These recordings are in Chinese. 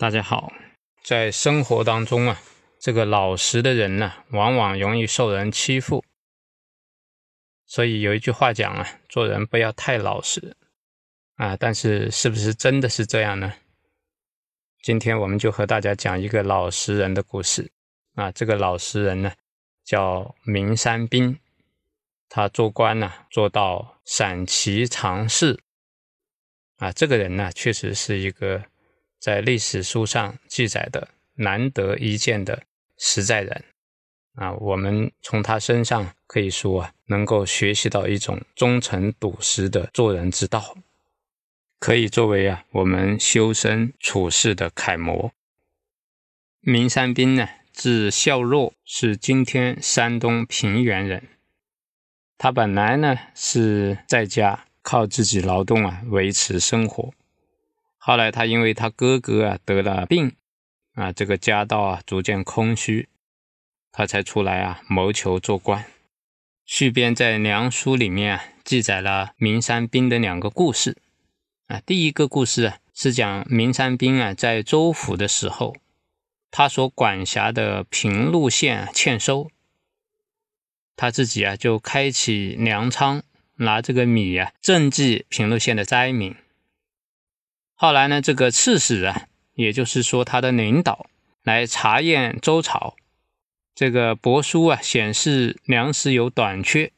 大家好，在生活当中啊，这个老实的人呢，往往容易受人欺负。所以有一句话讲啊，做人不要太老实啊。但是是不是真的是这样呢？今天我们就和大家讲一个老实人的故事啊。这个老实人呢，叫明山宾，他做官呢，做到陕骑常侍啊。这个人呢，确实是一个。在历史书上记载的难得一见的实在人啊，我们从他身上可以说啊，能够学习到一种忠诚笃实的做人之道，可以作为啊我们修身处世的楷模。明山宾呢，字孝若，是今天山东平原人。他本来呢是在家靠自己劳动啊维持生活。后来他因为他哥哥啊得了病，啊这个家道啊逐渐空虚，他才出来啊谋求做官。续编在《梁书》里面啊记载了明山宾的两个故事，啊第一个故事啊是讲明山宾啊在州府的时候，他所管辖的平陆县啊欠收，他自己啊就开启粮仓，拿这个米啊赈济平陆县的灾民。后来呢，这个刺史啊，也就是说他的领导来查验周朝，这个帛书啊显示粮食有短缺，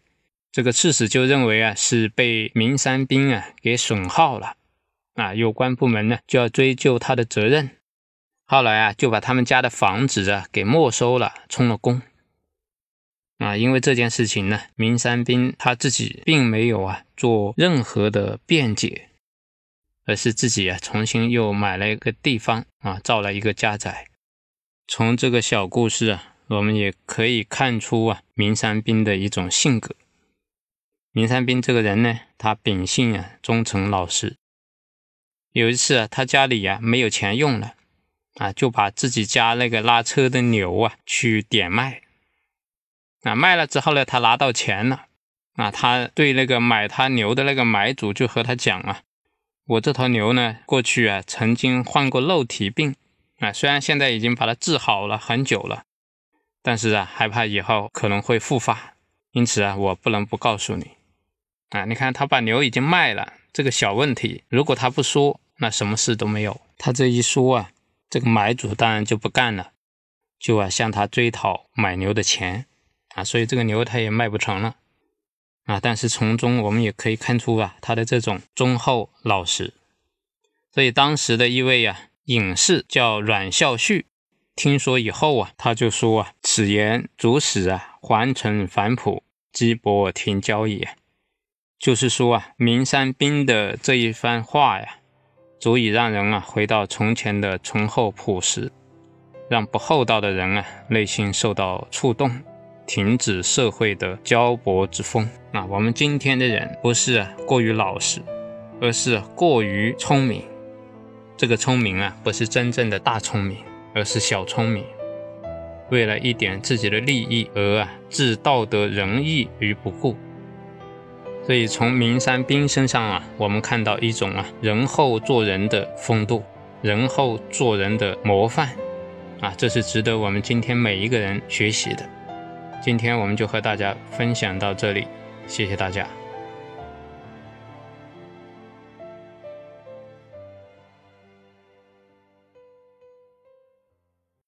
这个刺史就认为啊是被明山兵啊给损耗了，啊，有关部门呢就要追究他的责任。后来啊就把他们家的房子啊给没收了，充了公。啊，因为这件事情呢，明山兵他自己并没有啊做任何的辩解。而是自己啊，重新又买了一个地方啊，造了一个家宅。从这个小故事啊，我们也可以看出啊，明山宾的一种性格。明山宾这个人呢，他秉性啊，忠诚老实。有一次啊，他家里啊没有钱用了啊，就把自己家那个拉车的牛啊去点卖。啊，卖了之后呢，他拿到钱了啊，他对那个买他牛的那个买主就和他讲啊。我这头牛呢，过去啊曾经患过肉体病啊，虽然现在已经把它治好了很久了，但是啊害怕以后可能会复发，因此啊我不能不告诉你啊。你看他把牛已经卖了，这个小问题，如果他不说，那什么事都没有。他这一说啊，这个买主当然就不干了，就啊向他追讨买牛的钱啊，所以这个牛他也卖不成了。啊，但是从中我们也可以看出啊，他的这种忠厚老实。所以当时的一位啊隐士叫阮孝绪，听说以后啊，他就说啊：“此言足使啊，还城反哺，击薄停交也。”就是说啊，明山宾的这一番话呀，足以让人啊回到从前的淳厚朴实，让不厚道的人啊内心受到触动。停止社会的骄薄之风啊！我们今天的人不是过于老实，而是过于聪明。这个聪明啊，不是真正的大聪明，而是小聪明。为了一点自己的利益而啊，置道德仁义于不顾。所以从明山宾身上啊，我们看到一种啊仁厚做人的风度，仁厚做人的模范啊，这是值得我们今天每一个人学习的。今天我们就和大家分享到这里，谢谢大家。